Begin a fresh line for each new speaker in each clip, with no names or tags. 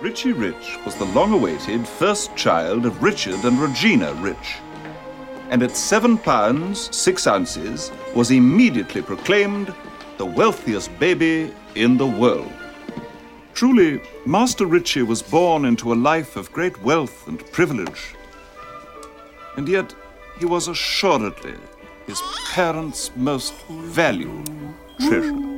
Richie Rich was the long awaited first child of Richard and Regina Rich. And at seven pounds, six ounces, was immediately proclaimed the wealthiest baby in the world. Truly, Master Richie was born into a life of great wealth and privilege. And yet, he was assuredly his parents' most valued treasure.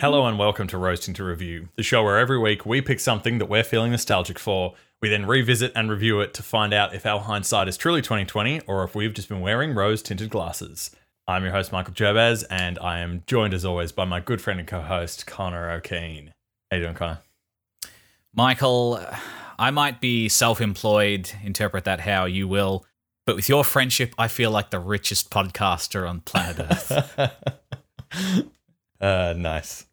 Hello and welcome to Roasting to Review, the show where every week we pick something that we're feeling nostalgic for. We then revisit and review it to find out if our hindsight is truly 2020 or if we've just been wearing rose tinted glasses. I'm your host, Michael Gerbaz, and I am joined as always by my good friend and co host, Connor O'Keen. How you doing, Connor?
Michael, I might be self employed, interpret that how you will, but with your friendship, I feel like the richest podcaster on planet Earth.
uh, nice.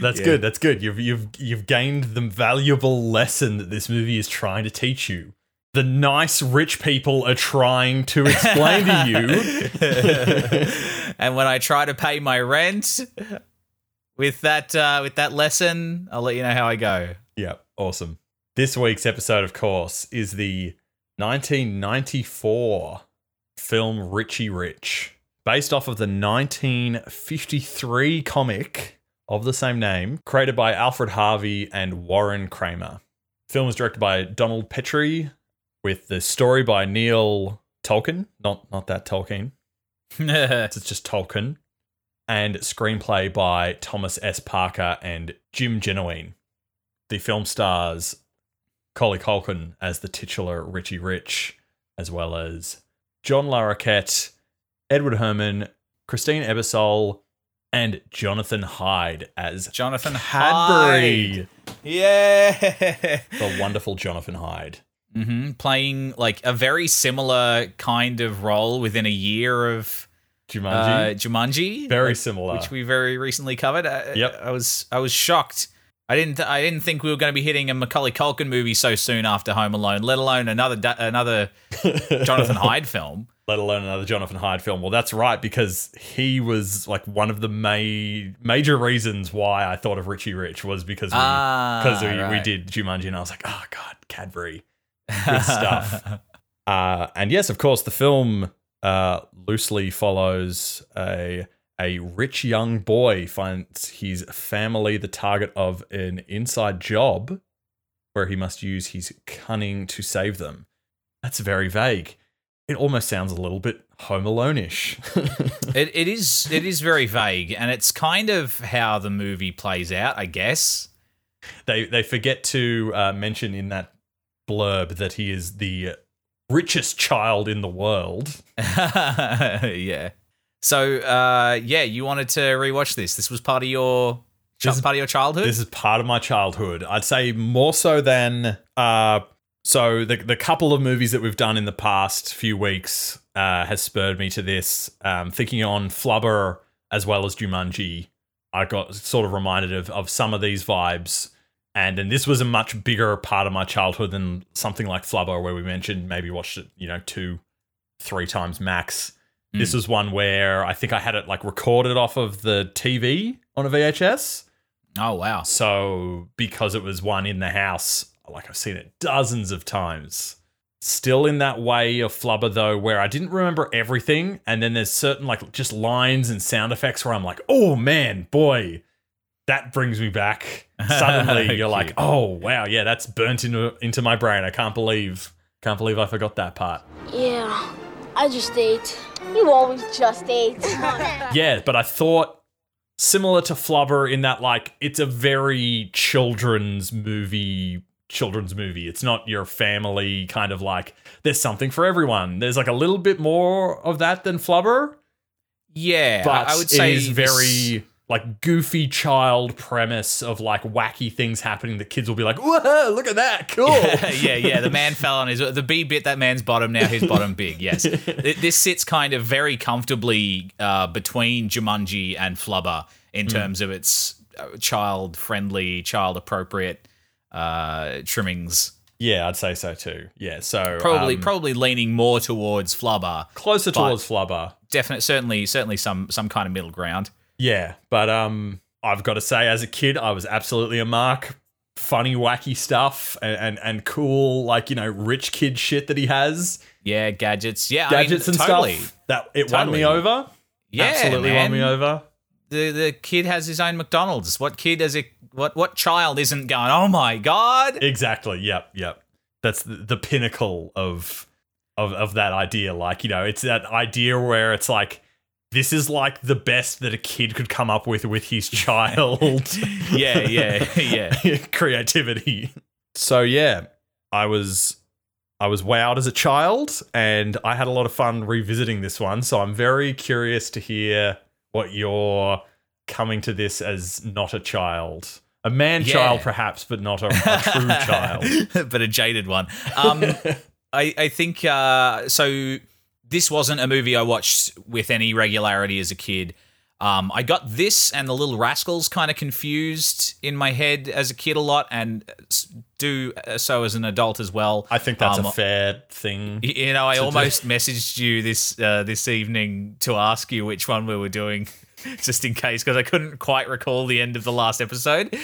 That's
Yeah.
good. That's good. You've you've you've gained the valuable lesson that this movie is trying to teach you. The nice rich people are trying to explain to you.
and when I try to pay my rent with that uh, with that lesson, I'll let you know how I go.
yeah, awesome. This week's episode, of course, is the 1994 film Richie Rich, based off of the 1953 comic of the same name, created by Alfred Harvey and Warren Kremer. film was directed by Donald Petrie, with the story by Neil Tolkin, not not that Tolkien, it's just Tolkin, and screenplay by Thomas S. Parker and Jim Jennewein. The film stars Macaulay Culkin as the titular Richie Rich, as well as John Larroquette, Edward Herrmann, Christine Ebersole, and Jonathan Hyde as
Jonathan
Cadbury.
Yeah.
The wonderful Jonathan Hyde.
hmm Playing like a very similar kind of role within a year of
Jumanji.
uh, Jumanji.
Very
like,
similar.
which we very recently covered. I,
Yep.
I was I was shocked. I didn't I didn't think we were going to be hitting a Macaulay Culkin movie so soon after Home Alone, let alone another da- another Jonathan Hyde film.
Let alone another Jonathan Hyde film. Well, that's right because he was like one of the ma- major reasons why I thought of Richie Rich was because we
Ah,
because we, we did Jumanji and I was like, oh god, Cadbury, good stuff. uh, and yes, of course, the film uh, loosely follows a a rich young boy finds his family the target of an inside job where he must use his cunning to save them. That's very vague. It almost sounds a little bit Home Alone-ish.
it, it is it is very vague, and it's kind of how the movie plays out, I guess.
they they forget to uh, mention in that blurb that he is the richest child in the world.
yeah. So uh, yeah, you wanted to rewatch this. This was part of your
This is-
part of your childhood.
This is part of my childhood. I'd say more so than uh so the the couple of movies that we've done in the past few weeks uh has spurred me to this. Um thinking on Flubber as well as Jumanji, I got sort of reminded of of some of these vibes. And and this was a much bigger part of my childhood than something like Flubber where we mentioned maybe watched it, you know, two, three times max. This was one where I think I had it like recorded off of the TV on a VHS.
oh wow.
So because it was one in the house, like I've seen it dozens of times. Still in that way of Flubber though, where I didn't remember everything, and then there's certain like just lines and sound effects where I'm like, oh man, boy, that brings me back. Suddenly you're like, oh wow, yeah, that's burnt into into my brain. I can't believe can't believe I forgot that part.
Yeah, I just ate. You always just ate.
Yeah, but I thought similar to Flubber in that like it's a very children's movie children's movie. It's not your family kind of like there's something for everyone. There's like a little bit more of that than Flubber,
Yeah,
but
I, would say
it is very like goofy child premise of like wacky things happening. The kids will be like, "Whoa, look at that, cool."
yeah, yeah. The man fell on his the bee bit that man's bottom. Now his bottom big. Yes, this sits kind of very comfortably uh, between Jumanji and Flubber in terms of its child friendly, child appropriate uh, trimmings.
Yeah, I'd say so too. Yeah, so
Probably,
um,
probably leaning more towards Flubber.
closer towards Flubber.
Definitely, certainly, certainly some some kind of middle ground.
Yeah, but um, I've got to say, as a kid, I was absolutely a mark funny, wacky stuff and, and and cool, like you know, rich kid shit that he has,
Yeah, gadgets. Yeah, I mean,
gadgets and
totally.
stuff. That it won me over.
Yeah,
Absolutely
man.
won me over.
The the kid has his own McDonald's. What kid has it? What what child isn't going? Oh my god!
Exactly. Yep. Yep. That's the, the pinnacle of of of that idea. Like you know, it's that idea where it's like this is like the best that a kid could come up with with his child.
Yeah, yeah, yeah.
creativity. So yeah, I was I was wowed as a child, and I had a lot of fun revisiting this one. So I'm very curious to hear what you're coming to this as not a child. A man
Yeah.
child, perhaps, but not a, a true child.
but a jaded one. Um, I, I think uh, so. This wasn't a movie I watched with any regularity as a kid. Um, I got this and the Little Rascals kind of confused in my head as a kid a lot, and do uh, so as an adult as well.
I think that's
Um,
a fair thing.
You know, I
to do.
almost messaged you this uh, this evening to ask you which one we were doing, just in case, because I couldn't quite recall the end of the last episode.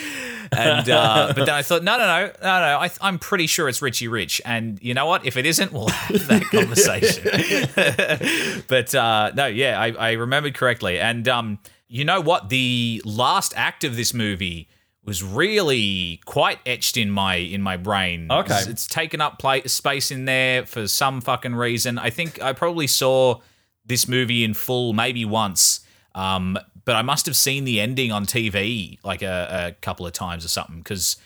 And uh, but then I thought, no, no, no, no, no. I, I'm pretty sure it's Richie Rich, and you know what? If it isn't, we'll have that conversation. but uh, no, yeah, I, I remembered correctly, and um, you know what? The last act of this movie was really quite etched in my in my brain.
Okay.
It's, it's taken up play, space in there for some fucking reason. I think I probably saw this movie in full maybe once. Um, but I must have seen the ending on TV like a, a couple of times or something because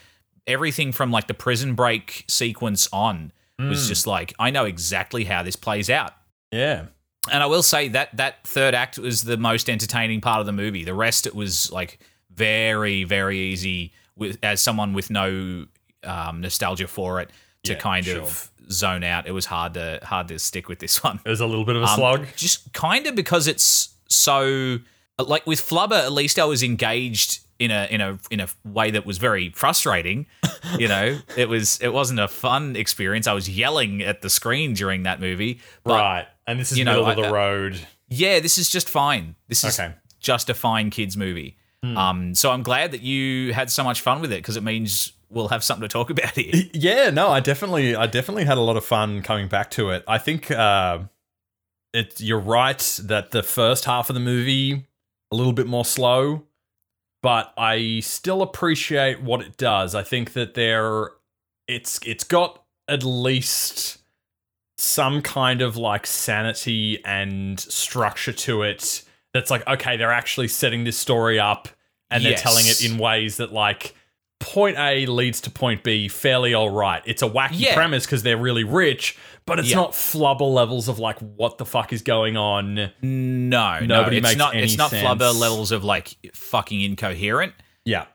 everything from like the prison break sequence on was just like I know exactly how this plays out.
Yeah.
And I will say that that third act was the most entertaining part of the movie. The rest, it was like very, very easy with as someone with no um, nostalgia for it to
Yeah,
kind
sure.
of zone out. It was hard to hard to stick with this one.
It was a little bit of a
Um,
slog.
Just kind of because it's so like with Flubber, at least I was engaged in a in a in a way that was very frustrating. You know, it was it wasn't a fun experience. I was yelling at the screen during that movie. But
right. And this is
you know,
middle of the
I-
road.
yeah, this is just fine. This is
Okay.
just a fine kids movie.
Hmm.
Um, so I'm glad that you had so much fun with it because it means we'll have something to talk about here.
Yeah, no, I definitely, I definitely had a lot of fun coming back to it. I think uh, it. You're right that the first half of the movie a little bit more slow, but I still appreciate what it does. I think that there, it's it's got at least some kind of like sanity and structure to it. That's like okay, they're actually setting this story up and they're telling it in ways that like point A leads to point B fairly all right. It's a wacky
Yeah.
premise because they're really rich, but it's
Yeah.
not flubber levels of like what the fuck is going on.
No, no,
Nobody
it's
makes
not.
any
it's not
sense.
flubber levels of like fucking incoherent.
Yeah.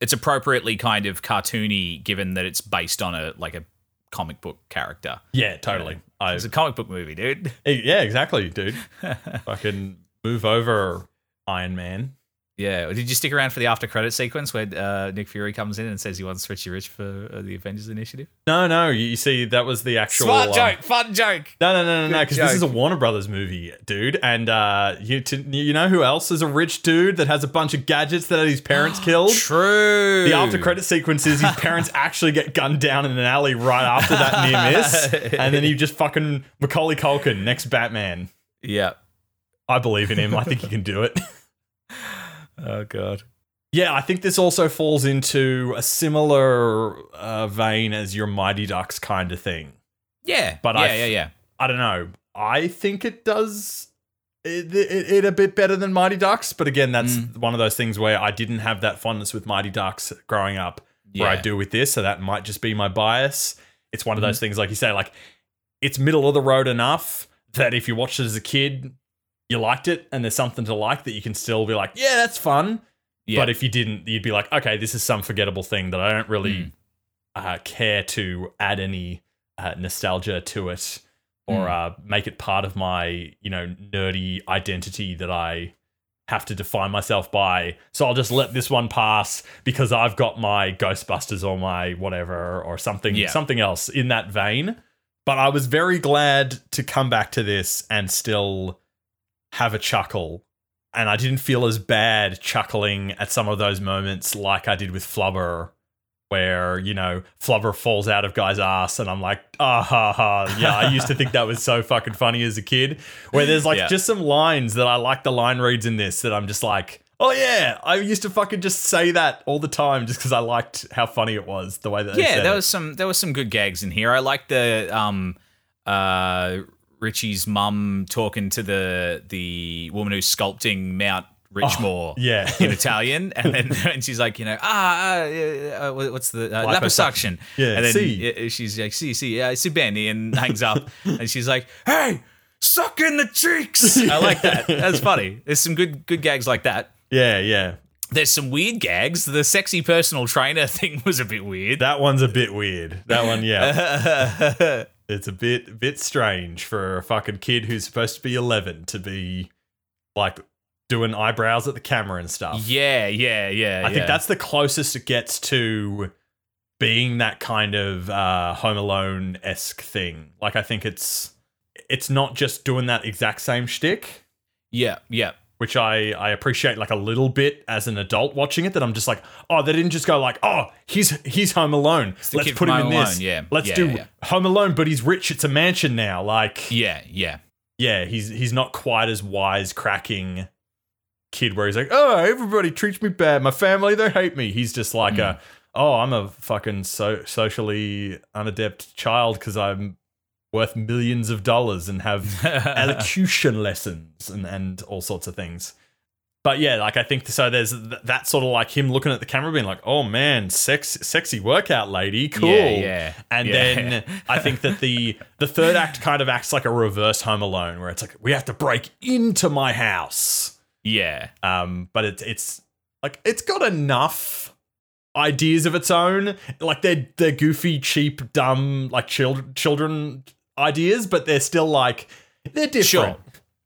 It's appropriately kind of cartoony, given that it's based on a like a comic book character.
Yeah, totally. I,
It's a comic book movie, dude.
yeah, exactly, dude. Fucking move over, Iron Man.
Yeah. Did you stick around for the after credit sequence where uh, Nick Fury comes in and says he wants Richie Rich for uh, the Avengers Initiative?
No, no, you see, that was the actual.
Smart
um,
joke, fun joke.
No, no, no, no, no, because this is a. Warner Brothers movie, dude. And uh, you, to, you know who else is a rich dude that has a bunch of gadgets that his parents killed?
True.
The after credit sequence is his parents actually get gunned down in an alley right after that near miss, and then he just fucking Macaulay Culkin next Batman.
Yeah.
I believe in him. I think he can do it.
Oh god.
Yeah, I think this also falls into a similar uh, vein as your Mighty Ducks kind of thing.
Yeah.
But
yeah,
I-
yeah, yeah.
I don't know. I think it does it, it, it a bit better than Mighty Ducks, but again, that's
Mm.
one of those things where I didn't have that fondness with Mighty Ducks growing up, where I do with this, so that might just be my bias. It's one of
Mm-hmm.
those things, like you say, like it's middle of the road enough that if you watched it as a kid, you liked it, and there's something to like that you can still be like, yeah, that's fun.
Yeah.
But if you didn't, you'd be like, okay, this is some forgettable thing that I don't really
Mm.
uh, care to add any uh, nostalgia to it or
Mm.
uh, make it part of my, you know, nerdy identity that I have to define myself by. So I'll just let this one pass because I've got my Ghostbusters or my whatever or something,
Yeah.
something else in that vein. But I was very glad to come back to this and still have a chuckle and I didn't feel as bad chuckling at some of those moments like I did with Flubber where you know flubber falls out of guy's ass and i'm like ah ha ha yeah i used to think that was so fucking funny as a kid where there's like
Yeah.
just some lines that i like the line reads in this that i'm just like oh yeah i used to fucking just say that all the time just because i liked how funny it was the way that they
yeah, there
it.
was some there was some good gags in here. I like the um uh Richie's mum talking to the the woman who's sculpting Mount Richmore.
Oh, yeah.
in Italian, and then and she's like, you know, ah, uh, uh, what's the uh,
Liposuction.
liposuction?
Yeah,
and then
sì.
uh, she's like, see, see, uh, see, bene, and hangs up, and she's like, hey, suck in the cheeks. I like that. That's funny. There's some good good gags like that.
yeah yeah
There's some weird gags. The sexy personal trainer thing was a bit weird.
that one's a bit weird that one yeah it's a bit bit strange for a fucking kid who's supposed to be 11 to be like doing eyebrows at the camera and stuff
Yeah, yeah, yeah.
I think that's the closest it gets to being that kind of uh, Home Alone esque thing. Like I think it's it's not just doing that exact same shtick,
yeah, yeah.
Which I I appreciate like a little bit as an adult watching it. That I'm just like, oh, they didn't just go like, oh, he's he's Home Alone. Let's put him in
Home
this.
Yeah.
Let's
Yeah,
do
yeah.
Home Alone, but he's rich. It's a mansion now. Like,
Yeah, yeah.
yeah, he's he's not quite as wise cracking kid where he's like, oh, everybody treats me bad. My family, they hate me. He's just like
Hmm.
a, oh, I'm a fucking so socially unadept child because I'm worth millions of dollars and have elocution lessons and and all sorts of things. But yeah, like I think so. There's th- that sort of like him looking at the camera, being like, "Oh man, sex, sexy workout lady, cool."
Yeah, yeah,
And
yeah.
then I think that the the third act kind of acts like a reverse Home Alone, where it's like we have to break into my house.
Yeah.
Um, but it's it's like it's got enough ideas of its own. Like they're they're goofy, cheap, dumb, like children children ideas, but they're still like they're different.
Sure.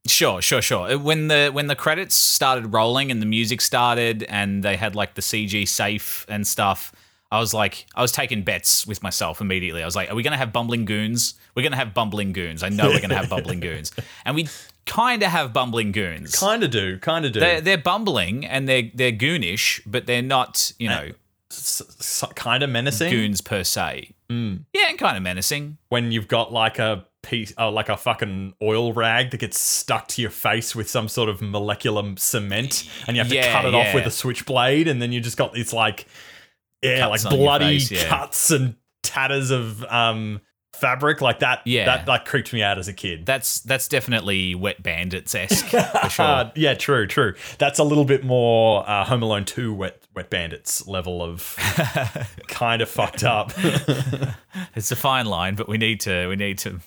Sure, sure, sure. When the when the credits started rolling and the music started and they had like the CG safe and stuff, I was like, I was taking bets with myself immediately. I was like, are we going to have bumbling goons? We're going to have bumbling goons. I know we're going to have bumbling goons. And we kind of have bumbling goons.
Kind of do, kind of do.
They're, they're bumbling and they're they're goonish, but they're not, you uh, know,
kind of menacing
goons per se.
Mm.
Yeah, and kind of menacing.
when you've got like a piece, uh, like a fucking oil rag that gets stuck to your face with some sort of molecular cement, and you have to cut it off with a switchblade, and then you just got these like, yeah,
Cuts
like bloody
face, yeah.
cuts and tatters of um fabric like that.
Yeah.
that like creeped me out as a kid.
That's that's definitely wet bandits esque sure.
Yeah, true, true. That's a little bit more uh, Home Alone Two Wet Wet Bandits level of kind of fucked up.
It's a fine line, but we need to we need to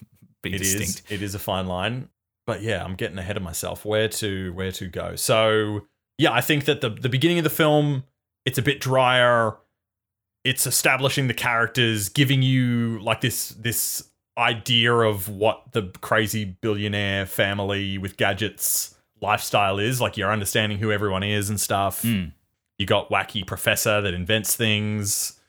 be
It is.
distinct.
It is a fine line. But yeah, I'm getting ahead of myself. Where to where to go? So yeah, I think that the the beginning of the film it's a bit drier. It's establishing the characters, giving you like this this idea of what the crazy billionaire family with gadgets lifestyle is. Like you're understanding who everyone is and stuff.
Mm.
You got wacky professor that invents things.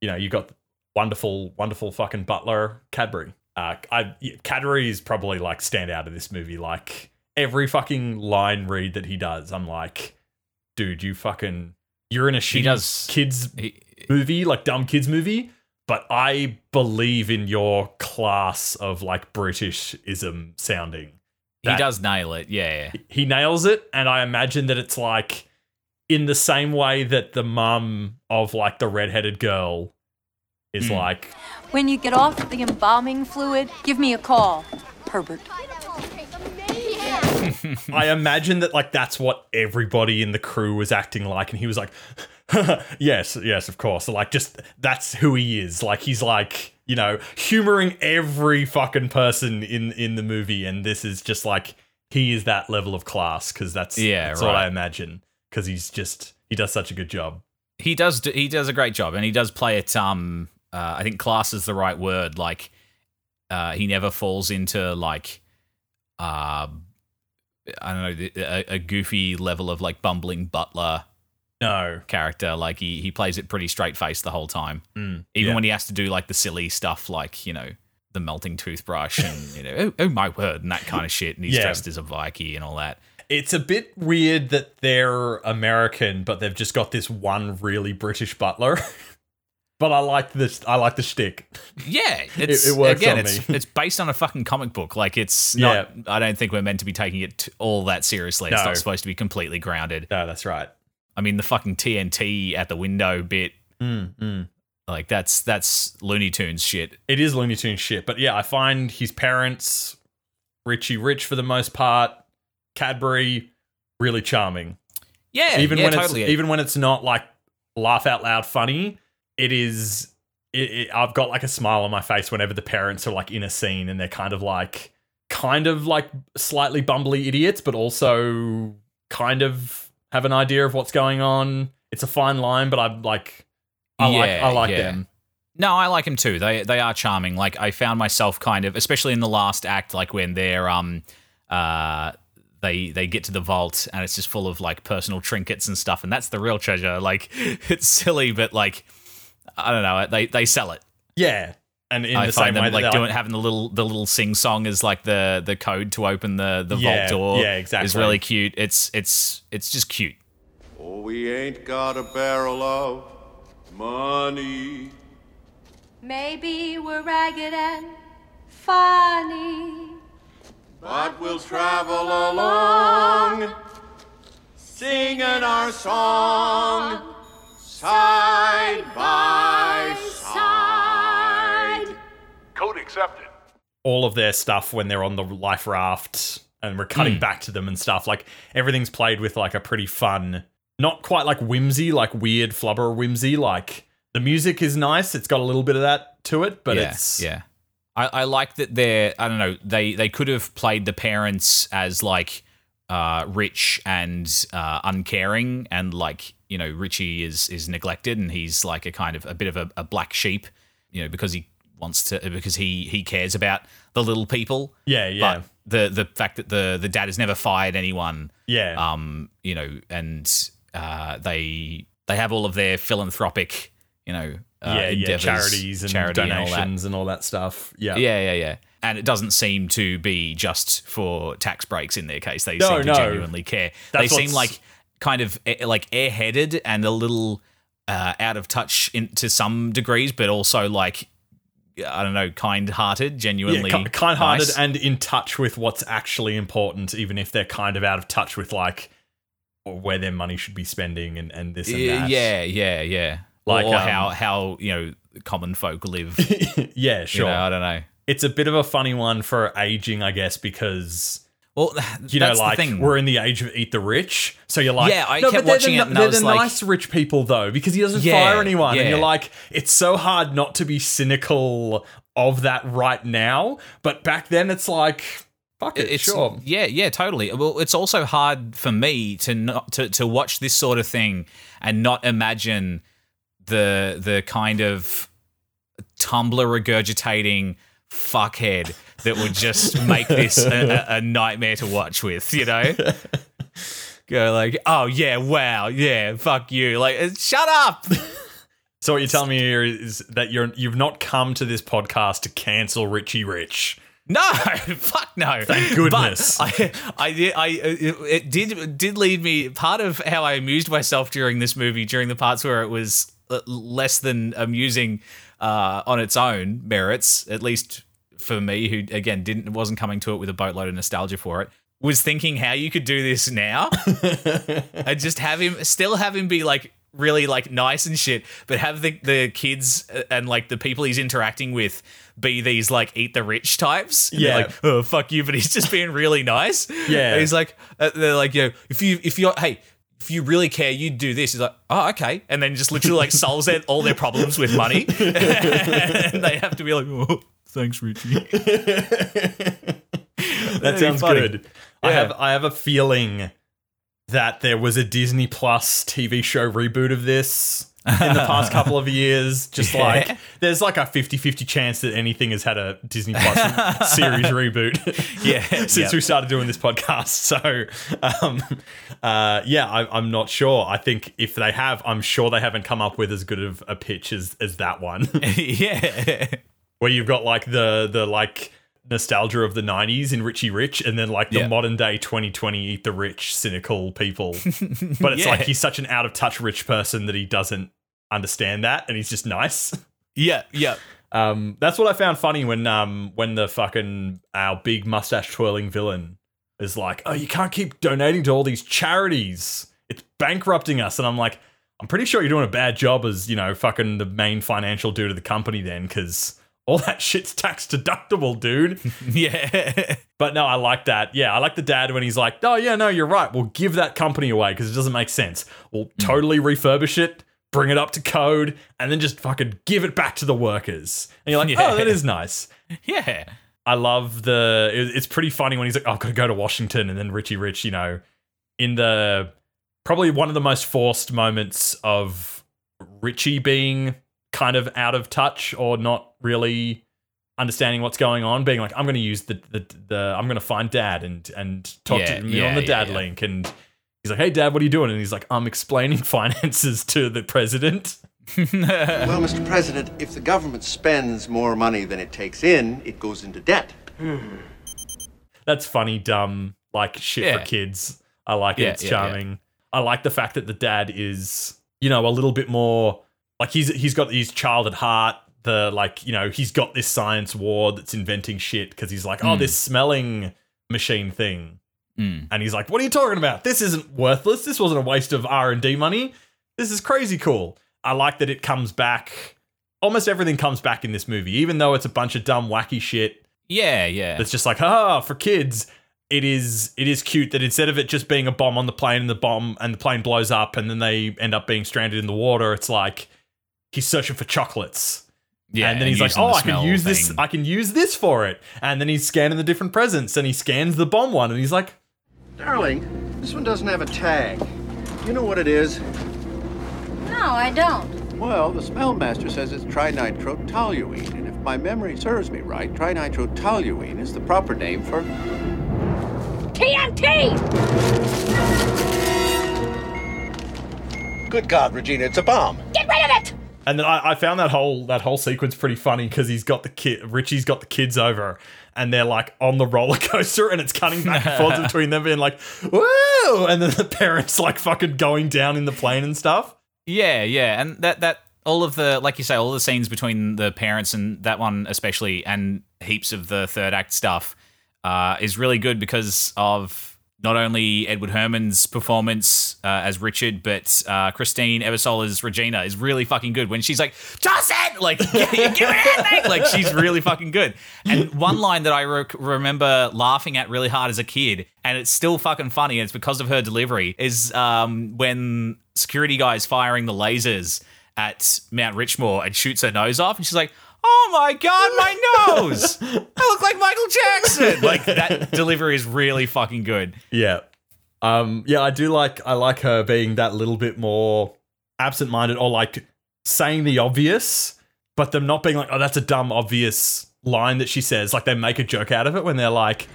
You know, you got wonderful, wonderful fucking butler Cadbury. Uh, I Cadbury is probably like stand out of this movie. Like every fucking line read that he does, I'm like, dude, you fucking, you're in a shitty
does-
kids
He,
movie, like dumb kids movie. But I believe in your class of like Britishism sounding
he does nail it. Yeah.
he nails it and i imagine that it's like in the same way that the mum of like the redheaded girl is
Hmm.
like
When you get off the embalming fluid, give me a call, Herbert.
i imagine that like that's what everybody in the crew was acting like and he was like yes yes of course. Like just that's who he is. Like he's like you know humoring every fucking person in in the movie and this is just like he is that level of class because that's
Yeah,
that's what i imagine because he's just he does such a good job.
He does do, he does a great job and he does play it um uh, I think class is the right word like uh he never falls into like uh I don't know a, a goofy level of like bumbling butler
no
character like he he plays it pretty straight faced the whole time
Mm,
even
yeah.
when he has to do like the silly stuff like you know the melting toothbrush and you know oh, oh my word and that kind of shit and he's
Yeah.
dressed as a Viking and all that
It's a bit weird that they're American, but they've just got this one really British butler. but I like this. I like the shtick.
Yeah, it's
it works
again.
on
it's
me.
it's based on a fucking comic book. Like it's not.
Yeah.
I don't think we're meant to be taking it all that seriously. It's
No.
not supposed to be completely grounded.
No, that's right.
I mean, the fucking TNT at the window bit.
Mm,
Like that's that's Looney Tunes shit.
It is Looney Tunes shit, but yeah, I find his parents, Richie Rich for the most part, Cadbury, really charming.
Yeah,
even
yeah,
when
totally.
it's even when it's not like laugh out loud funny, it is. It, it, I've got like a smile on my face whenever the parents are like in a scene and they're kind of like, kind of like slightly bumbly idiots, but also kind of have an idea of what's going on. It's a fine line, but I'm like, I like I like
yeah.
them.
No, I like him too. They they are charming. Like I found myself kind of, especially in the last act, like when they're um uh they they get to the vault and it's just full of like personal trinkets and stuff, and that's the real treasure. Like it's silly, but like I don't know, they they sell it.
Yeah, and in
I
the
find
same way
them
that
like
they're
doing having the little the little sing song is like the the code to open the the
Yeah,
vault door.
yeah, exactly.
Is
exactly.
really cute. It's it's it's just cute.
Oh, we ain't got a barrel of money.
Maybe we're ragged and funny.
But we'll travel along, singing our song, side by side.
Code accepted.
all of their stuff when they're on the life raft and we're cutting
Hmm.
back to them and stuff. Like everything's played with like a pretty fun, not quite like whimsy, like weird flubber whimsy. Like the music is nice. It's got a little bit of that to it, but
yeah,
it's
yeah. I, I like that they're I don't know they they could have played the parents as like uh, rich and uh, uncaring and like you know Richie is is neglected and he's like a kind of a bit of a, a black sheep you know because he wants to because he he cares about the little people
yeah, yeah,
but the the fact that the the dad has never fired anyone
yeah.
um you know and uh they they have all of their philanthropic you know uh,
yeah, yeah, charities and
charity and all
donations and all that stuff. Yeah,
Yeah, yeah, yeah. And it doesn't seem to be just for tax breaks in their case. They
No,
seem to
no.
genuinely care.
That's
they seem like kind of eh, like airheaded and a little uh, out of touch in, to some degrees, but also like I don't know, kind-hearted, genuinely
ki- kind-hearted
nice.
and in touch with what's actually important, even if they're kind of out of touch with like where their money should be spending and, and this and
yeah,
that.
yeah, yeah, yeah.
Like,
or
um,
how how you know common folk live.
yeah,
You
sure.
know, I don't know.
it's a bit of a funny one for aging, I guess, because
Well,
you know, like we're in the age of eat the rich, so you're like,
Yeah, I
no,
kept
but
watching
the,
it and
they're
was
the
like-
nice rich people though, because he doesn't
Yeah,
fire anyone, and you're like, it's so hard not to be cynical of that right now, but back then it's like, fuck it,
it's
sure,
yeah yeah totally. Well it's also hard for me to not to, to watch this sort of thing and not imagine the the kind of tumblr regurgitating fuckhead that would just make this a, a- nightmare to watch with you know go like oh yeah wow yeah fuck you like uh, shut up
So what you're telling me here is that you're you've not come to this podcast to cancel Richie Rich.
No, fuck no.
Thank goodness.
But I, I, I, it it did did lead me. Part of how I amused myself during this movie, during the parts where it was uh, less than amusing uh, on its own merits, at least for me, who again didn't wasn't coming to it with a boatload of nostalgia for it, was thinking how you could do this now and just have him still have him be like really like nice and shit but have the the kids uh, and like the people he's interacting with be these like eat the rich types And
Yeah.
like oh fuck you but he's just being really nice
Yeah.
and he's like uh, they're like you know if you if you're hey if you really care, you'd do this. He's like, oh, okay, and then just literally like solves their, all their problems with money, and they have to be like, oh, thanks, Richie.
That
That'd
sounds good. I have I have a feeling that there was a Disney Plus TV show reboot of this in the past couple of years. Just
Yeah.
like there's like a 50-50 chance that anything has had a Disney Plus series reboot.
Yeah,
Since
yeah.
we started doing this podcast. So um uh yeah, I, I'm not sure. I think if they have, I'm sure they haven't come up with as good of a pitch as, as that one.
yeah,
where you've got like the the like nostalgia of the 90s in Richie Rich and then like the
Yeah.
modern day 2020 eat the rich cynical people but it's
Yeah.
like he's such an out of touch rich person that he doesn't understand that, and he's just nice.
Yeah, yeah.
Um, that's what I found funny when um when the fucking our big mustache twirling villain is like, oh, you can't keep donating to all these charities. It's bankrupting us, and I'm like, I'm pretty sure you're doing a bad job as you know fucking the main financial dude of the company then, because all that shit's tax deductible, dude.
Yeah.
But no, I like that. Yeah, I like the dad when he's like, "Oh yeah, no, you're right. We'll give that company away because it doesn't make sense. We'll hmm. totally refurbish it, bring it up to code, and then just fucking give it back to the workers." And you're like,
Yeah.
"Oh, that is nice."
yeah.
I love the. It's pretty funny when he's like, oh, "I've got to go to Washington," and then Richie Rich, you know, in the probably one of the most forced moments of Richie being kind of out of touch or not really understanding what's going on, being like, "I'm going to use the the, the I'm going to find Dad and and talk
Yeah,
to me
yeah,
on the Dad
yeah.
link," and he's like, "Hey, Dad, what are you doing?" And he's like, "I'm explaining finances to the president."
Well, Mr. President, if the government spends more money than it takes in, it goes into debt. Hmm.
That's funny, dumb, like shit for kids. I like it.
Yeah,
it's
yeah,
charming. I like the fact that the dad is, you know, a little bit more like he's he's got his child at heart. The like, you know, he's got this science ward that's inventing shit because he's like, oh, this smelling machine thing,
Mm.
and he's like, what are you talking about? This isn't worthless. This wasn't a waste of R and D money. This is crazy cool. I like that it comes back. Almost everything comes back in this movie, even though it's a bunch of dumb, wacky shit
Yeah, yeah.
it's just like, ah, for kids. It is it is cute that instead of it just being a bomb on the plane and the bomb and the plane blows up and then they end up being stranded in the water, it's like he's searching for chocolates.
yeah.
and then he's like, "Oh, I can
smell
use this. I can use this for it." And then he's scanning the different presents, and he scans the bomb one, and he's like,
Darling, this one doesn't have a tag. You know what it is?
No, I don't.
Well, the smell master says it's trinitrotoluene, and if my memory serves me right, trinitrotoluene is the proper name for.
TNT!
Good God, Regina, it's a bomb.
Get rid of it!
And then I, I found that whole that whole sequence pretty funny because he's got the kid, Richie's got the kids over, and they're like on the roller coaster, and it's cutting back and forth between them being like, "Whoa!" and then the parents like fucking going down in the plane and stuff.
Yeah, yeah, and that that all of the like you say, all the scenes between the parents and that one especially, and heaps of the third act stuff, uh, is really good because of not only Edward Herrmann's performance uh, as Richard, but uh, Christine Ebersole's Regina is really fucking good. When she's like, "Justin, like, give me anything!" like she's really fucking good. And one line that I re- remember laughing at really hard as a kid, and it's still fucking funny, and it's because of her delivery, is um, when security guy is firing the lasers at Mount Richmore and shoots her nose off, and she's like. Oh my god, my nose! I look like Michael Jackson. Like that delivery is really fucking good.
Yeah. Um, yeah, I do like I like her being that little bit more absent minded or like saying the obvious, but them not being like, oh, that's a dumb, obvious line that she says. Like they make a joke out of it when they're like,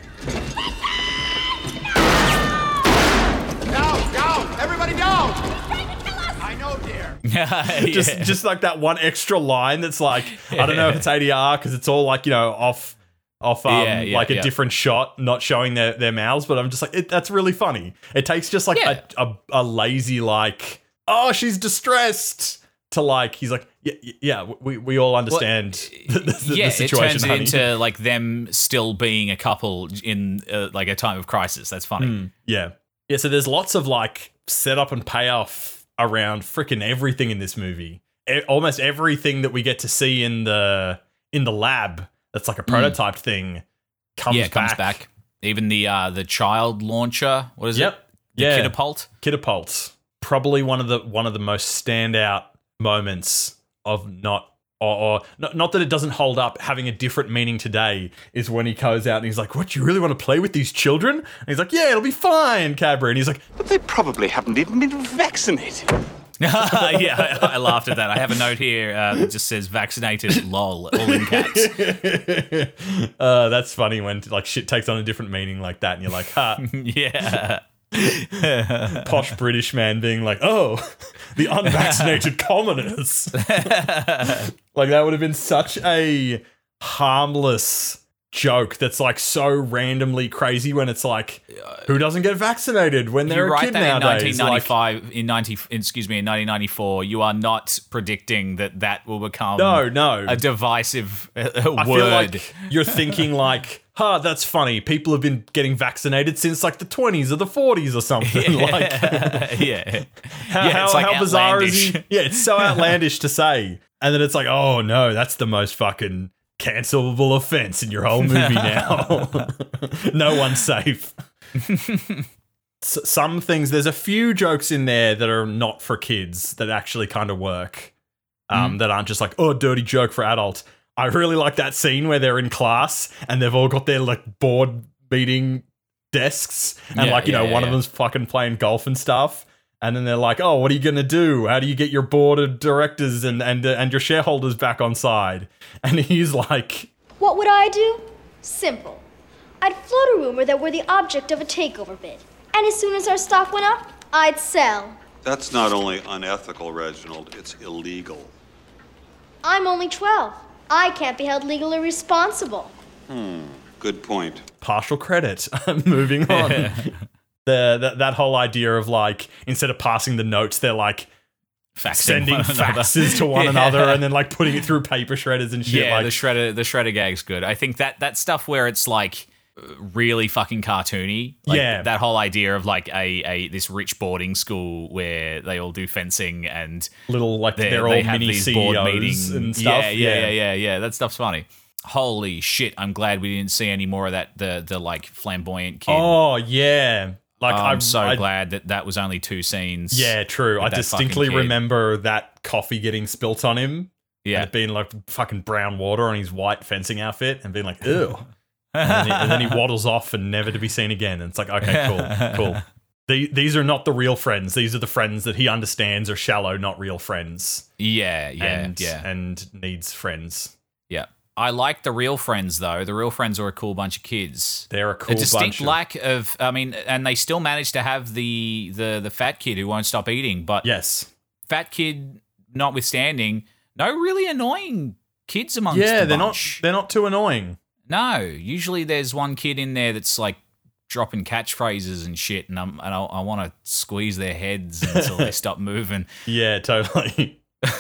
Down, down! Everybody down! I know, dear.
just just like that one extra line that's like, I don't know if it's ADR because it's all like, you know, off off um
Yeah, yeah,
like a
yeah.
different shot, not showing their, their mouths, but I'm just like, it, that's really funny. It takes just like
Yeah.
a, a a lazy like, oh, she's distressed to like he's like, yeah, yeah, we, we all understand the, the, the
yeah,
situation.
it turns it into like them still being a couple in uh, like a time of crisis. That's funny.
Hmm. Yeah. Yeah, so there's lots of like setup and payoff around freaking everything in this movie. E- almost everything that we get to see in the in the lab that's like a prototype thing comes
yeah, it comes
back.
back. Even the uh the child launcher. What is
Yep.
it? The
yeah.
Kitapult.
Kitapult. Probably one of the one of the most standout moments of not or, or not, not that it doesn't hold up having a different meaning today is when he goes out and he's like, What, you really want to play with these children? And he's like, Yeah, it'll be fine, Cadbury. And he's like,
But they probably haven't even been vaccinated.
yeah, I, I laughed at that. I have a note here uh, that just says "vaccinated." lol, all in caps.
uh, that's funny when like shit takes on a different meaning like that, and you're like, ha,
yeah,
posh British man being like, oh, the unvaccinated commoners. like that would have been such a harmless joke that's like so randomly crazy when it's like, who doesn't get vaccinated when they're
you
a kid
that
nowadays?
in
Like,
1995 in 90 excuse me in 1994 you are not predicting that that will become
no, no.
a divisive uh,
I
word
feel like you're thinking like, huh, that's funny. People have been getting vaccinated since like the 20s or the 40s or something. Like,
yeah
how,
Yeah,
how,
like
how bizarre is he? Yeah, it's so outlandish to say. And then it's like, oh no, that's the most fucking cancelable offense in your whole movie now. no one's safe. S- Some things, there's a few jokes in there that are not for kids that actually kind of work.
Mm.
Um, That aren't just like, oh, dirty joke for adults. I really like that scene where they're in class and they've all got their like board meeting desks and
Yeah,
like, you
yeah,
know,
yeah,
one of them's fucking playing golf and stuff. And then they're like, "Oh, what are you gonna do? How do you get your board of directors and and uh, and your shareholders back on side?" And he's like,
What would I do? Simple. I'd float a rumor that we're the object of a takeover bid. And as soon as our stock went up, I'd sell.
That's not only unethical, Reginald, it's illegal.
I'm only 12. I can't be held legally responsible. Hmm.
Good point.
"Partial credit." Moving on. the, that that whole idea of like instead of passing the notes, they're like
Faxing
sending faxes to one
Yeah.
another and then like putting it through paper shredders and shit.
yeah
like,
the shredder the shredder gag's good i think that that stuff where it's like really fucking cartoony like
Yeah.
that whole idea of like a, a this rich boarding school where they all do fencing and
little like
they,
they're all
they
mini
these
CEOs
board meetings
and stuff.
Yeah, yeah, yeah, yeah, yeah. That stuff's funny. Holy shit! I'm glad we didn't see any more of that. The the like flamboyant kid.
Oh yeah, like
I'm
I-
so
I-
glad that that was only two scenes.
Yeah, true. I distinctly remember that coffee getting spilt on him.
Yeah.
And it being like fucking brown water on his white fencing outfit and being like, ew. and, then he, and then he waddles off and never to be seen again. And it's like, okay, cool, cool. The, these are not the real friends. These are the friends that he understands are shallow, not real friends.
Yeah, yeah,
and,
yeah.
And needs friends.
I like the real friends though. The real friends are a cool bunch of kids.
They're a cool bunch.
A distinct
bunch of-
lack of I mean and they still manage to have the the the fat kid who won't stop eating, but
Yes.
fat kid notwithstanding, no really annoying kids amongst them.
Yeah,
the
they're
bunch.
not they're not too annoying.
No, usually there's one kid in there that's like dropping catchphrases and shit, and I'm and I, I want to squeeze their heads until they stop moving.
Yeah, totally.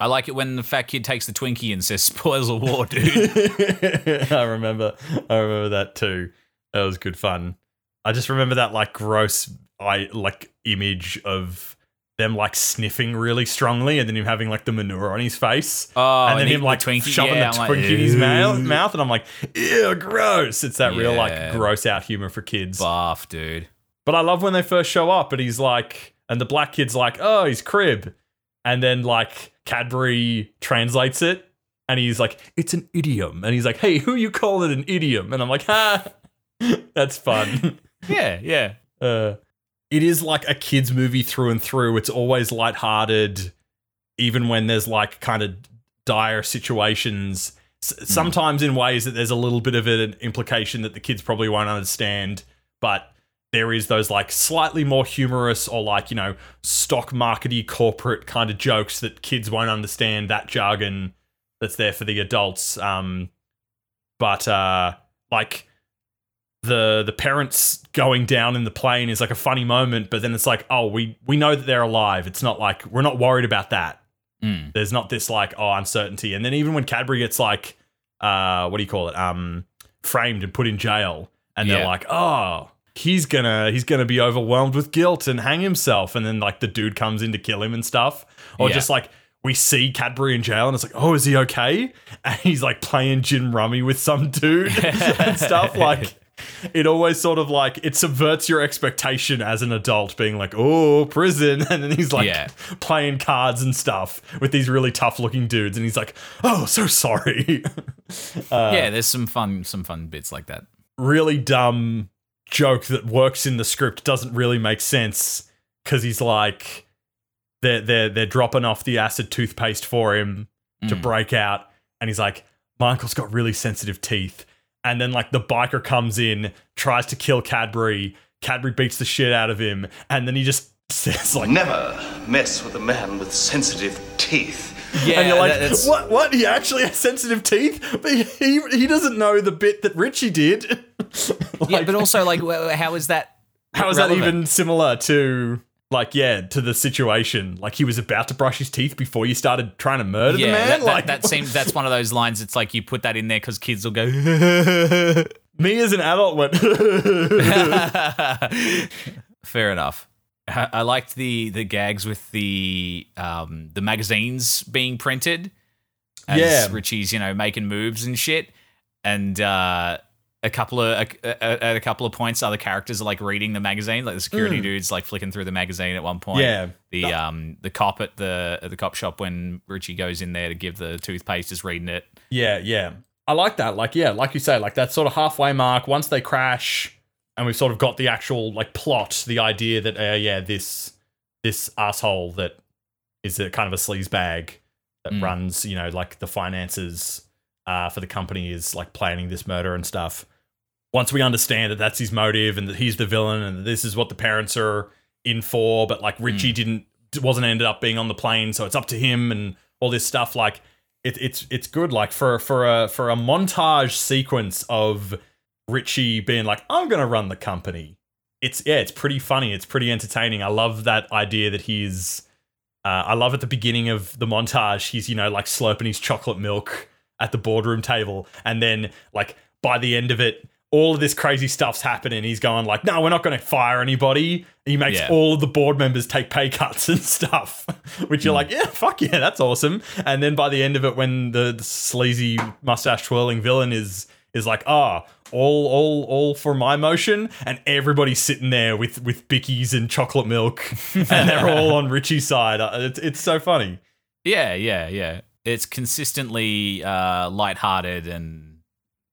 I like it when the fat kid takes the Twinkie and says "spoils of war, dude."
I remember I remember that too. That was good fun. I just remember that like gross I like image of them like sniffing really strongly and then him having like the manure on his face.
Oh,
and then
and
him
the
like
Twinkie-
shoving
yeah,
the
I'm
Twinkie
like,
in his mouth, mouth and I'm like, ew, gross. It's that real like gross out humor for kids.
Barf, dude.
But I love when they first show up and he's like, and the black kid's like, oh, he's crib. And then like Cadbury translates it and he's like, it's an idiom. And he's like, hey, who you call it an idiom? And I'm like, ha, that's fun.
Yeah, yeah.
uh, it is like a kid's movie through and through. It's always lighthearted, even when there's like kind of dire situations. S- Sometimes in ways that there's a little bit of an implication that the kids probably won't understand, but there is those like slightly more humorous or like you know stock markety corporate kind of jokes that kids won't understand that jargon that's there for the adults. Um, but uh, like the the parents going down in the plane is like a funny moment, but then it's like, oh, we we know that they're alive. It's not like we're not worried about that.
Mm.
There's not this like oh uncertainty. And then even when Cadbury gets like uh what do you call it um framed and put in jail, and they're like oh he's gonna he's gonna be overwhelmed with guilt and hang himself, and then like the dude comes in to kill him and stuff, or
Yeah.
just like. We see Cadbury in jail, and it's like, oh, is he okay? And he's like playing gin rummy with some dude and stuff. Like, it always sort of like it subverts your expectation as an adult being like oh prison and then he's like
Yeah.
playing cards and stuff with these really tough looking dudes and he's like oh so sorry uh,
yeah, there's some fun some fun bits like that.
really dumb joke that works in the script doesn't really make sense because he's like they're they're they're dropping off the acid toothpaste for him to mm. break out and he's like Michael's got really sensitive teeth and then like the biker comes in tries to kill Cadbury Cadbury beats the shit out of him and then he just says like
Never mess with a man with sensitive teeth.
Yeah,
and you're like,
that-
what? What? He actually has sensitive teeth, but he he doesn't know the bit that Richie did.
yeah, but also like, how is that?
How is that even similar to like yeah to the situation? Like he was about to brush his teeth before you started trying to murder
Yeah,
the man.
that, that,
like
that seems that's one of those lines. It's like you put that in there because kids will go.
me as an adult went.
Fair enough. I, I liked the the gags with the um the magazines being printed. As
Yeah.
Richie's you know making moves and shit, and uh, a couple of a, a, at a couple of points, other characters are like reading the magazine. Like the security
Mm.
dude's like flicking through the magazine at one point.
Yeah.
The um the cop at the at the cop shop when Richie goes in there to give the toothpaste is reading it.
Yeah, yeah. I like that. Like, yeah, like you say, like that sort of halfway mark. Once they crash, and we've sort of got the actual like plot, the idea that uh, yeah, this this asshole that is a kind of a sleaze bag that
Mm.
runs, you know, like the finances uh, for the company is like planning this murder and stuff. Once we understand that that's his motive and that he's the villain and this is what the parents are in for, but like Richie didn't wasn't ended up being on the plane, so it's up to him and all this stuff. Like it, it's it's good. Like for for a for a montage sequence of Richie being like, I'm gonna run the company. It's yeah, it's pretty funny. It's pretty entertaining. I love that idea that he's. Uh, I love at the beginning of the montage, he's you know like slurping his chocolate milk at the boardroom table, and then like by the end of it, all of this crazy stuff's happening. He's going like, "No, we're not going to fire anybody." He makes
Yeah.
all of the board members take pay cuts and stuff, which you're like, "Yeah, fuck yeah, that's awesome." And then by the end of it, when the, the sleazy mustache twirling villain is is like, "Ah, all all all for my motion," and everybody's sitting there with with bickies and chocolate milk, and they're all on Richie's side. Uh, It's it's so funny.
Yeah, yeah, yeah. It's consistently uh, lighthearted and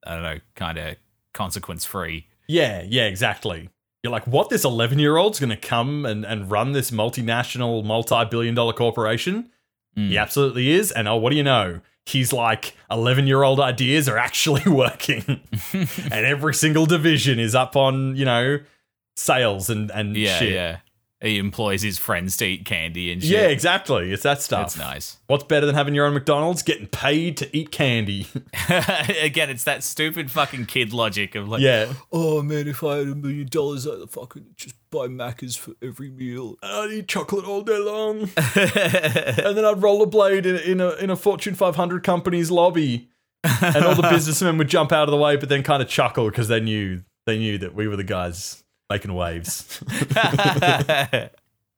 I don't know, kind of consequence free.
Yeah, yeah, exactly. You're like, what? This 11 year old's going to come and, and run this multinational, multi billion dollar corporation? He absolutely is. And oh, what do you know? He's like, 11 year old ideas are actually working. and every single division is up on, you know, sales and, and
Yeah,
shit.
yeah. He employs his friends to eat candy and shit.
Yeah, exactly. It's that stuff.
That's nice.
What's better than having your own McDonald's? Getting paid to eat candy.
Again, it's that stupid fucking kid logic of like,
yeah.
oh man, if I had a million dollars, I'd fucking just buy Macca's for every meal.
I'd eat chocolate all day long. and then I'd rollerblade in, in a in a Fortune 500 company's lobby, and all the businessmen would jump out of the way, but then kind of chuckle because they knew they knew that we were the guys making waves.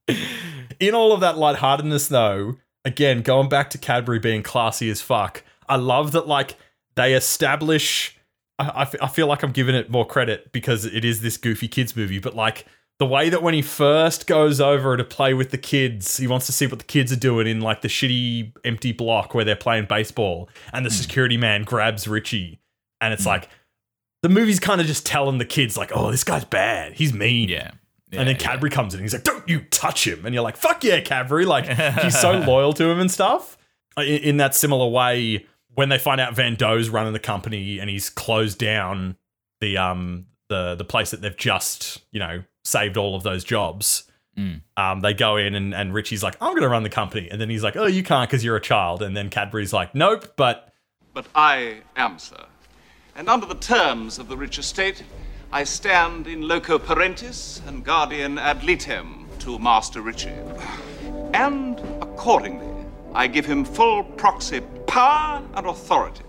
in all of that lightheartedness, though, again going back to Cadbury being classy as fuck, I love that like they establish. I, I f- I feel like I'm giving it more credit because it is this goofy kids movie, but like the way that when he first goes over to play with the kids, he wants to see what the kids are doing in like the shitty empty block where they're playing baseball, and the hmm. security man grabs Richie, and it's hmm. like the movie's kind of just telling the kids like, "Oh, this guy's bad. He's mean."
Yeah.
and then Cadbury comes in. and He's like, "Don't you touch him!" And you're like, "Fuck yeah, Cadbury!" Like he's so loyal to him and stuff. In, in that similar way, when they find out Van Dough's running the company and he's closed down the um the the place that they've just you know saved all of those jobs.
Mm.
Um, they go in and, and Richie's like, "I'm going to run the company," and then he's like, "Oh, you can't because you're a child." And then Cadbury's like, "Nope," but
But I am, sir. And under the terms of the rich estate, I stand in loco parentis and guardian ad litem to Master Richie. And accordingly, I give him full proxy power and authority.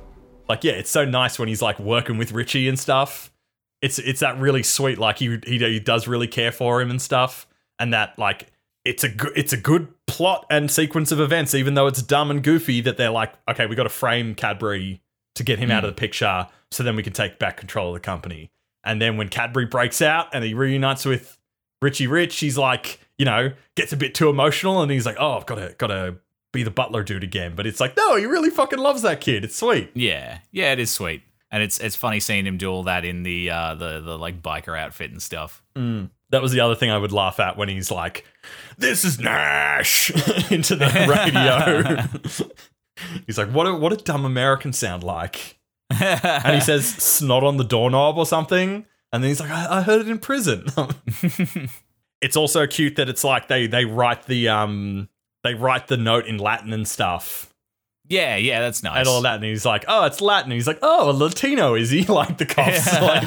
like yeah, it's so nice when he's like working with Richie and stuff. It's it's that really sweet like he he, he does really care for him and stuff, and that like it's a good it's a good plot and sequence of events, even though it's dumb and goofy. That they're like, okay, we got to frame Cadbury to get him out of the picture, so then we can take back control of the company. And then when Cadbury breaks out and he reunites with Richie Rich, he's like, you know, gets a bit too emotional, and he's like, oh, I've got to got to be the butler dude again. But it's like, no, he really fucking loves that kid. It's sweet.
Yeah, yeah, it is sweet, and it's it's funny seeing him do all that in the uh, the the like biker outfit and stuff.
Mm. That was the other thing I would laugh at when he's like, "This is Nash" into the radio. he's like, "What? A, what a dumb American sound like?" and he says, "Snot on the doorknob" or something. And then he's like, "I, I heard it in prison." it's also cute that it's like they they write the um they write the note in Latin and stuff.
Yeah, yeah, that's nice.
and all that. And he's like, oh, it's Latin. He's like, oh, a Latino, is he? Like the cops. like,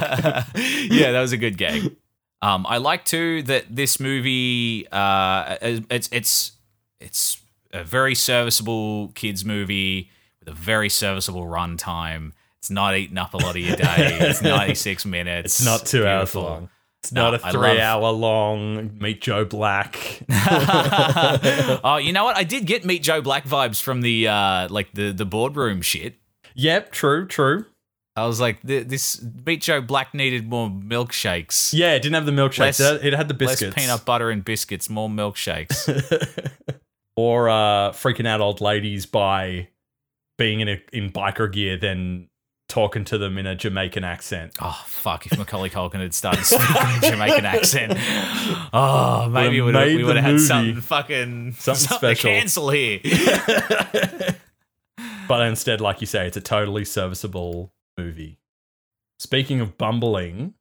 yeah, that was a good gag. Um, I like too that this movie, uh, it's it's it's a very serviceable kids movie with a very serviceable runtime. It's not eating up a lot of your day. It's ninety six minutes.
it's not two hours long. It's
No,
not a three
love-
hour long Meet Joe Black.
oh, you know what? I did get Meet Joe Black vibes from the uh, like the the boardroom shit.
yep, true, true.
I was like, this Meet Joe Black needed more milkshakes.
Yeah, it didn't have the milkshakes.
Less-
it had the biscuits.
Less peanut butter and biscuits, more milkshakes.
or uh, freaking out old ladies by being in a, in biker gear, then talking to them in a Jamaican accent.
oh fuck! If Macaulay Culkin had started speaking in a Jamaican accent, oh maybe we would
made
we
the
would have had something fucking
Something
something
special.
to cancel here.
But instead, like you say, it's a totally serviceable movie. Speaking of bumbling,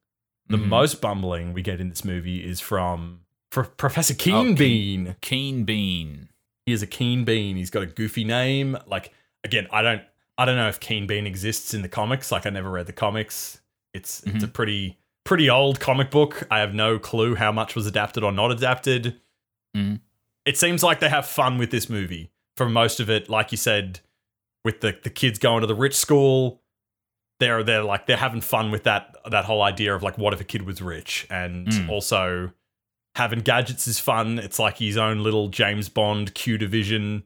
the
Mhm.
most bumbling we get in this movie is from Pro- Professor Keen
Oh, Keen-
Bean.
Keen Bean.
He is a Keen Bean. He's got a goofy name. Like again, I don't I don't know if Keen Bean exists in the comics. Like I never read the comics. It's it's a pretty pretty old comic book. I have no clue how much was adapted or not adapted.
Mhm.
It seems like they have fun with this movie for most of it. Like you said, with the the kids going to the rich school, they're they're like they're having fun with that that whole idea of like what if a kid was rich and
Mm.
also having gadgets is fun. It's like his own little James Bond Q division,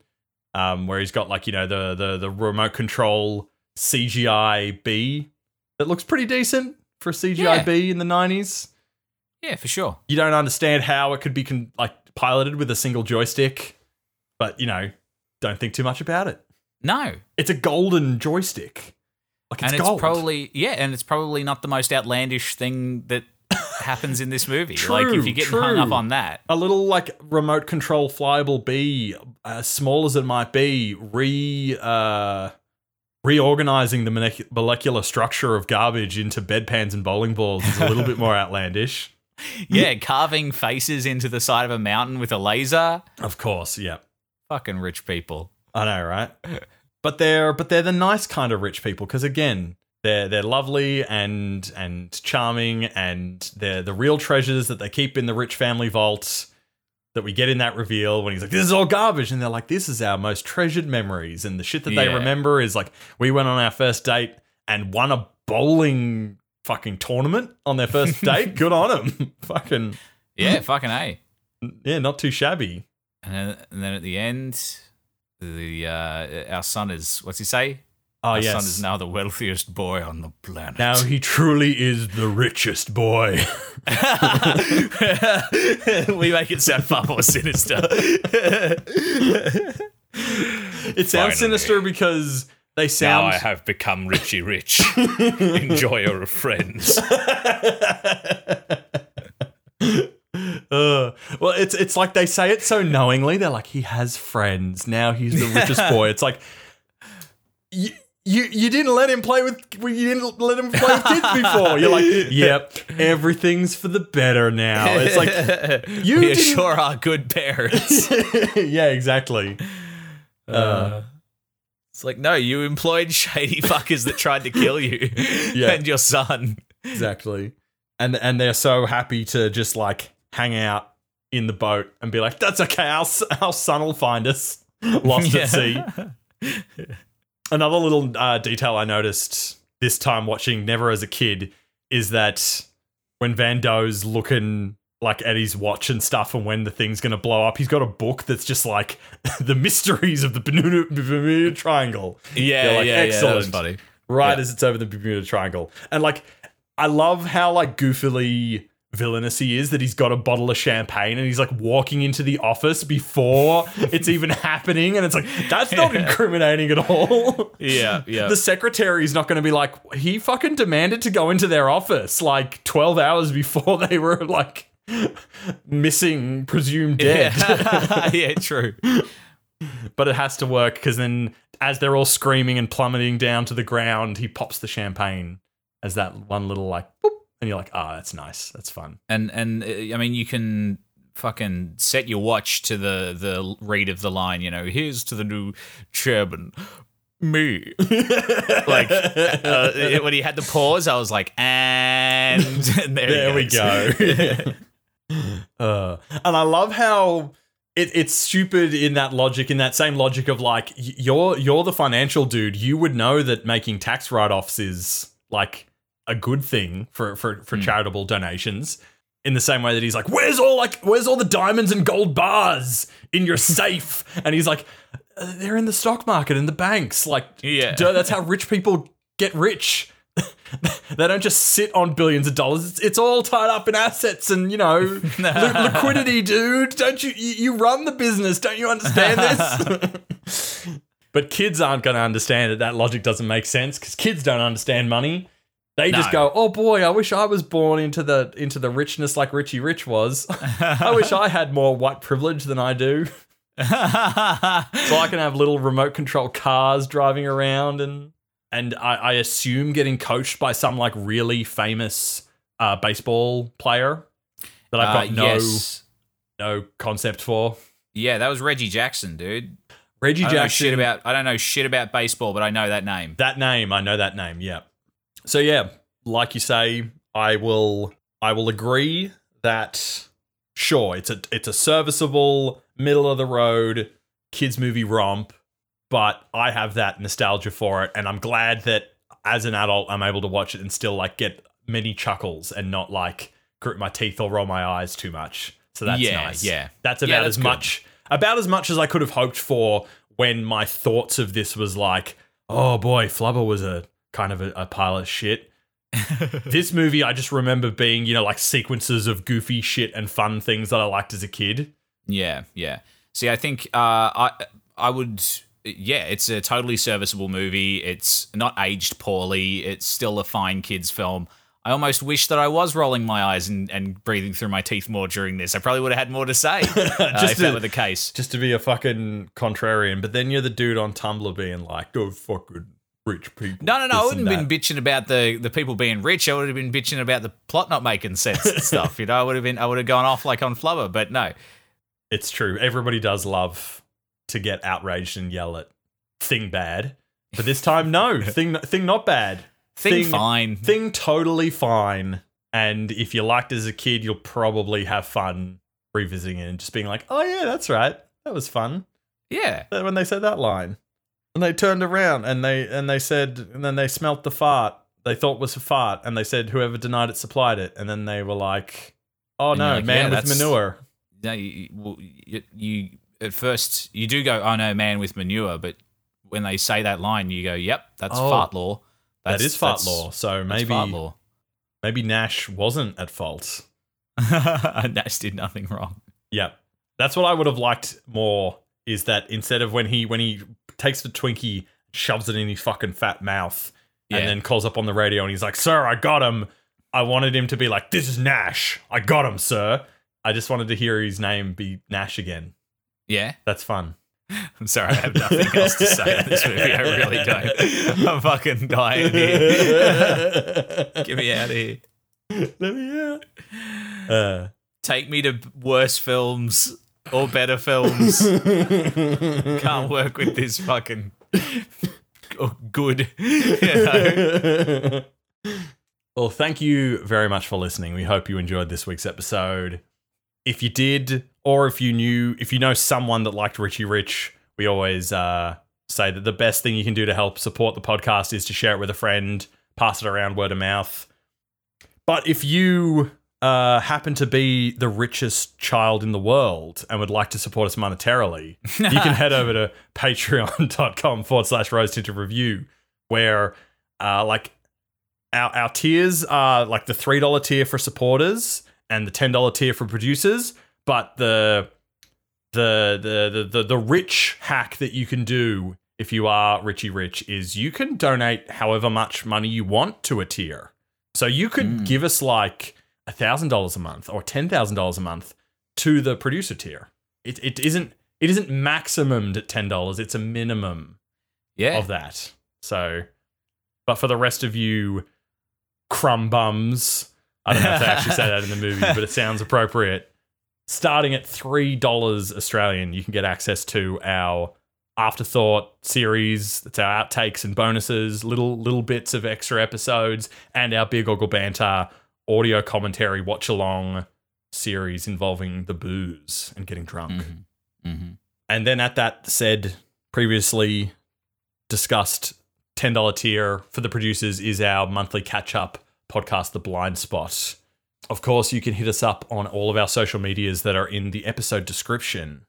um, where he's got like you know the the the remote control CGI B that looks pretty decent for a CGI
Yeah.
B in the nineties.
Yeah, for sure.
You don't understand how it could be con- like piloted with a single joystick, but you know, don't think too much about it.
No,
It's a golden joystick. Like it's
and it's
gold.
probably yeah, and it's probably not the most outlandish thing that happens in this movie. like if you're getting hung up on that,
a little like remote control flyable bee, as small as it might be, re uh, reorganizing the molecular structure of garbage into bedpans and bowling balls is a little bit more outlandish.
yeah, carving faces into the side of a mountain with a laser.
Of course, yeah,
Fucking rich people.
I know, right? But they're but they're the nice kind of rich people because again, they're they're lovely and and charming and they're the real treasures that they keep in the rich family vault that we get in that reveal when he's like, "This is all garbage," and they're like, "This is our most treasured memories." And the shit that they remember is like, we went on our first date and won a bowling fucking tournament on their first date. Good on them, fucking
Yeah, fucking a.
yeah, not too shabby.
And then, and then at the end, the uh, our son is what's he say?
Oh
our
yes,
son is now the wealthiest boy on the planet.
now he truly is the richest boy.
we make it sound far more sinister.
It sounds
Finally.
sinister because they sound Now I
have become Richie Rich, enjoyer of friends.
Uh, well, it's it's like they say it so knowingly. They're like, he has friends now. He's the richest boy. It's like you you you didn't let him play with you didn't let him play with kids before. You're like, yep, everything's for the better now. It's like you
we sure are good parents.
yeah, exactly. Uh,
It's like, no, you employed shady fuckers that tried to kill you
Yeah.
and your son.
exactly. And and they're so happy to just like hang out in the boat and be like, that's okay. Our our son will find us lost at sea. Another little uh, detail I noticed this time watching Never as a kid is that when Van Dough's looking like at his watch and stuff and when the thing's gonna blow up, he's got a book that's just like the mysteries of the Bermuda, Bermuda Triangle.
Yeah,
like,
yeah, yeah.
Excellent.
funny.
Right
Yeah.
as it's over the Bermuda Triangle. And like I love how like goofily villainous he is that he's got a bottle of champagne and he's like walking into the office before it's even happening and it's like that's not incriminating at all.
Yeah, yeah.
The secretary's not going to be like he fucking demanded to go into their office like 12 hours before they were like missing presumed dead.
yeah. yeah, true.
but it has to work because then as they're all screaming and plummeting down to the ground, he pops the champagne as that one little like boop, and you're like, ah, that's nice, that's fun.
And and uh, I mean, you can fucking set your watch to the the read of the line. You know, here's to the new chairman. Me, like uh, it- when he had the pause, I was like, and, and there,
there we go. uh, and I love how it, it's stupid in that logic, in that same logic of like you're you're the financial dude. You would know that making tax write offs is like a good thing for for for charitable donations. In the same way that he's like, "Where's all like, where's all the diamonds and gold bars in your safe?" and he's like, "Uh, "They're in the stock market and the banks." Like,
Yeah.
duh, that's how rich people get rich. they don't just sit on billions of dollars. It's, it's all tied up in assets and you know li- liquidity, dude. Don't you, you you run the business? Don't you understand this? but kids aren't going to understand that That logic doesn't make sense because kids don't understand money. They just go, "Oh boy, I wish I was born into the into the richness like Richie Rich was. I wish I had more white privilege than I do, so I can have little remote control cars driving around and and I, I assume getting coached by some like really famous uh, baseball player that I've
Uh,
got no
yes.
no concept for.
Yeah, that was Reggie Jackson, dude.
Reggie
I don't know
Jackson.
shit about I don't know shit about baseball, but I know that name.
that name. I know that name. Yeah. So yeah, like you say, I will. I will agree that sure, it's a it's a serviceable middle of the road kids movie romp, but I have that nostalgia for it, and I'm glad that as an adult I'm able to watch it and still like get many chuckles and not like grit my teeth or roll my eyes too much. So that's
Yeah,
nice.
yeah.
That's
Yeah,
about
that's
as
good.
much about as much as I could have hoped for when my thoughts of this was like, oh boy, Flubber was a kind of a, a pile of shit. this movie, I just remember being, you know, like sequences of goofy shit and fun things that I liked as a kid.
Yeah, yeah. See, I think uh, I I would. Yeah, it's a totally serviceable movie. It's not aged poorly. It's still a fine kids film. I almost wish that I was rolling my eyes and, and breathing through my teeth more during this. I probably would have had more to say uh, if
to-
that were the case.
Just to be a fucking contrarian, but then you're the dude on Tumblr being like, oh, fucking rich people.
No, no, no. I wouldn't have been bitching about the, the people being rich. I would have been bitching about the plot not making sense and stuff. You know, I would have been I would have gone off like on Flubber, but no.
It's true. Everybody does love to get outraged and yell at thing bad. But this time, no. thing, thing not bad.
Thing fine.
Thing totally fine. And if you liked it as a kid, you'll probably have fun revisiting it and just being like, oh, yeah, that's right. That was fun.
Yeah.
When they said that line. And they turned around and they and they said and then they smelt the fart they thought was a fart and they said whoever denied it supplied it and then they were like oh
And
no
like,
man
yeah,
with manure
No, you, well, you, you at first you do go, "Oh no, man with manure," but when they say that line, you go, "Yep, that's
Oh,
fart law."
That
That's,
fart
that's-
law. So maybe
fart law.
maybe Nash wasn't at fault.
Nash did nothing wrong.
Yep. That's what I would have liked more is that instead of when he when he takes the Twinkie, shoves it in his fucking fat mouth,
Yeah.
and then calls up on the radio and he's like, Sir, I got him. I wanted him to be like, This is Nash. I got him, sir. I just wanted to hear his name be Nash again.
Yeah,
That's fun.
I'm sorry, I have nothing else to say on this movie. I really don't. I'm fucking dying here. Get me out of here.
Let me out. Uh,
Take me to worse films or better films. Can't work with this fucking good. You know?
Well, thank you very much for listening. We hope you enjoyed this week's episode. If you did, or if you knew, if you know someone that liked Richie Rich, we always uh, say that the best thing you can do to help support the podcast is to share it with a friend, pass it around word of mouth. But if you uh, happen to be the richest child in the world and would like to support us monetarily, you can head over to patreon.com forward slash rose tinted review, where uh, like our, our tiers are like the $3 tier for supporters and the $10 tier for producers, but the the the the the, the rich hack that you can do if you are Richie Rich is you can donate however much money you want to a tier. So you could give us like thousand dollars a month or ten thousand dollars a month to the producer tier. It it isn't it isn't maximumed at ten dollars. It's a minimum
Yeah.
of that. So, but for the rest of you crumb bums, I don't know if they actually say that in the movie, but it sounds appropriate. starting at three dollars Australian, you can get access to our afterthought series. That's our outtakes and bonuses, little little bits of extra episodes, and our big ogle banter audio commentary watch along series involving the booze and getting drunk.
Mhm.
And then at that said previously discussed $10 tier for the producers is our monthly catch up podcast, The Blind Spot. Of course, you can hit us up on all of our social medias that are in the episode description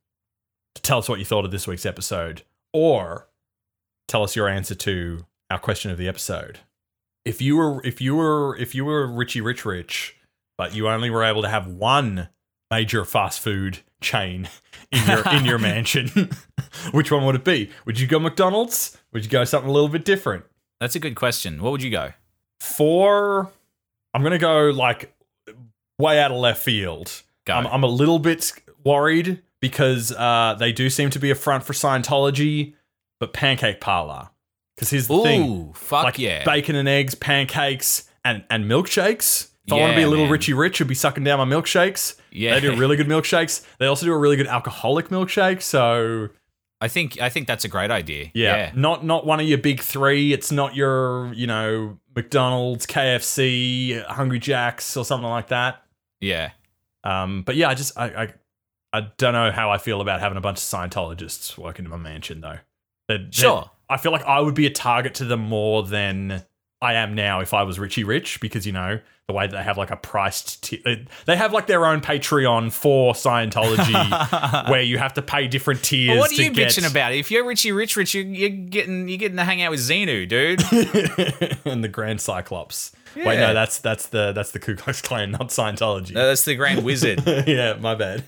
to tell us what you thought of this week's episode or tell us your answer to our question of the episode. If you were if you were if you were Richie Rich Rich, but you only were able to have one major fast food chain in your in your mansion, which one would it be? Would you go McDonald's? Would you go something a little bit different?
That's a good question. What would you go?
For I'm gonna go like way out of left field. I'm, I'm a little bit worried because uh, they do seem to be a front for Scientology, but Pancake Parlor. Because here's the thing:
fuck
like
yeah.
bacon and eggs, pancakes, and and milkshakes. If I want to be a little
man.
Richie Rich, I'd be sucking down my milkshakes.
Yeah.
they do really good milkshakes. They also do a really good alcoholic milkshake. So
I think I think that's a great idea.
yeah, not not one of your big three. It's not your you know McDonald's, KFC, Hungry Jacks, or something like that.
Yeah.
Um, but yeah, I just I, I I don't know how I feel about having a bunch of Scientologists working in my mansion though. They're-
Sure.
I feel like I would be a target to them more than I am now if I was Richie Rich because you know the way that they have like a priced ti- they- they have like their own Patreon for Scientology where you have to pay different tiers.
Well, what are you
get-
bitching about? If you're Richie Rich Rich, you're, you're getting you're getting to hang out with Xenu, dude.
and the Grand Cyclops. Wait, no, that's that's the that's the Ku Klux Klan, not Scientology.
no, that's the Grand Wizard.
yeah, my bad.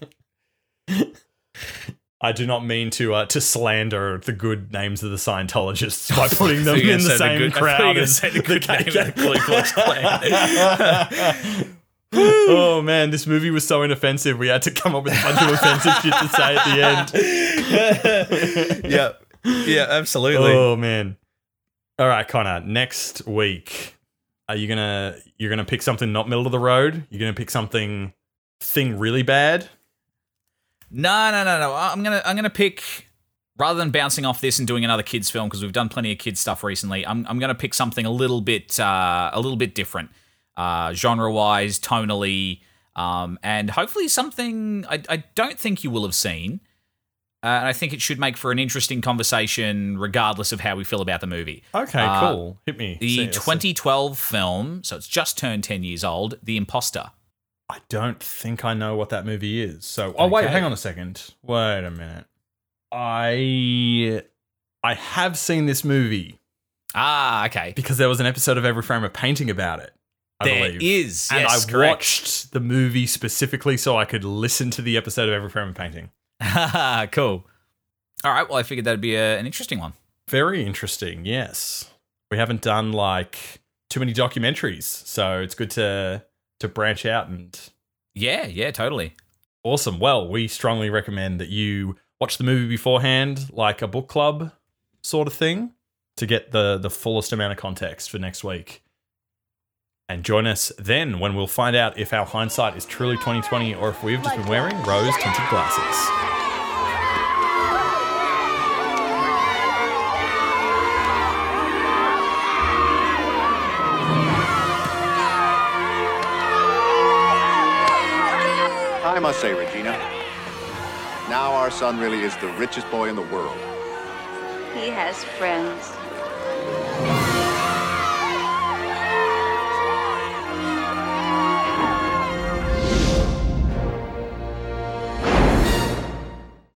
I do not mean to uh, to slander the good names of the Scientologists by putting them
I thought you were
in the same
good- I thought you were
crowd as
the
the
good the Ku
oh man, this movie was so inoffensive. We had to come up with a bunch of offensive shit to say at the end.
yeah, yeah, absolutely.
Oh man. All right, Connor. Next week, are you gonna you're gonna pick something not middle of the road? You're gonna pick something thing really bad?
No, no, no, no. I'm gonna I'm gonna pick rather than bouncing off this and doing another kids film because we've done plenty of kids stuff recently. I'm I'm gonna pick something a little bit uh, a little bit different, uh, genre wise, tonally, um, and hopefully something I, I don't think you will have seen. Uh, and I think it should make for an interesting conversation, regardless of how we feel about the movie.
Okay,
Uh,
cool. Hit me.
The 2012 film, so it's just turned 10 years old, The Imposter.
I don't think I know what that movie is. So, oh wait, hang on a second. Wait a minute. I I have seen this movie
Ah, okay.
because there was an episode of Every Frame a Painting about it. I
There
believe.
is,
and
yes,
I
correct.
watched the movie specifically so I could listen to the episode of Every Frame a Painting.
cool. All right. Well, I figured that'd be a, an interesting one.
Very interesting. Yes, we haven't done like too many documentaries, so it's good to to branch out and
Yeah, yeah, totally.
Awesome. Well, we strongly recommend that you watch the movie beforehand, like a book club sort of thing, to get the the fullest amount of context for next week. And join us then when we'll find out if our hindsight is truly 2020 or if we've just been wearing rose tinted glasses.
Must say, Regina, now our son really is the richest boy in the world.
He has friends.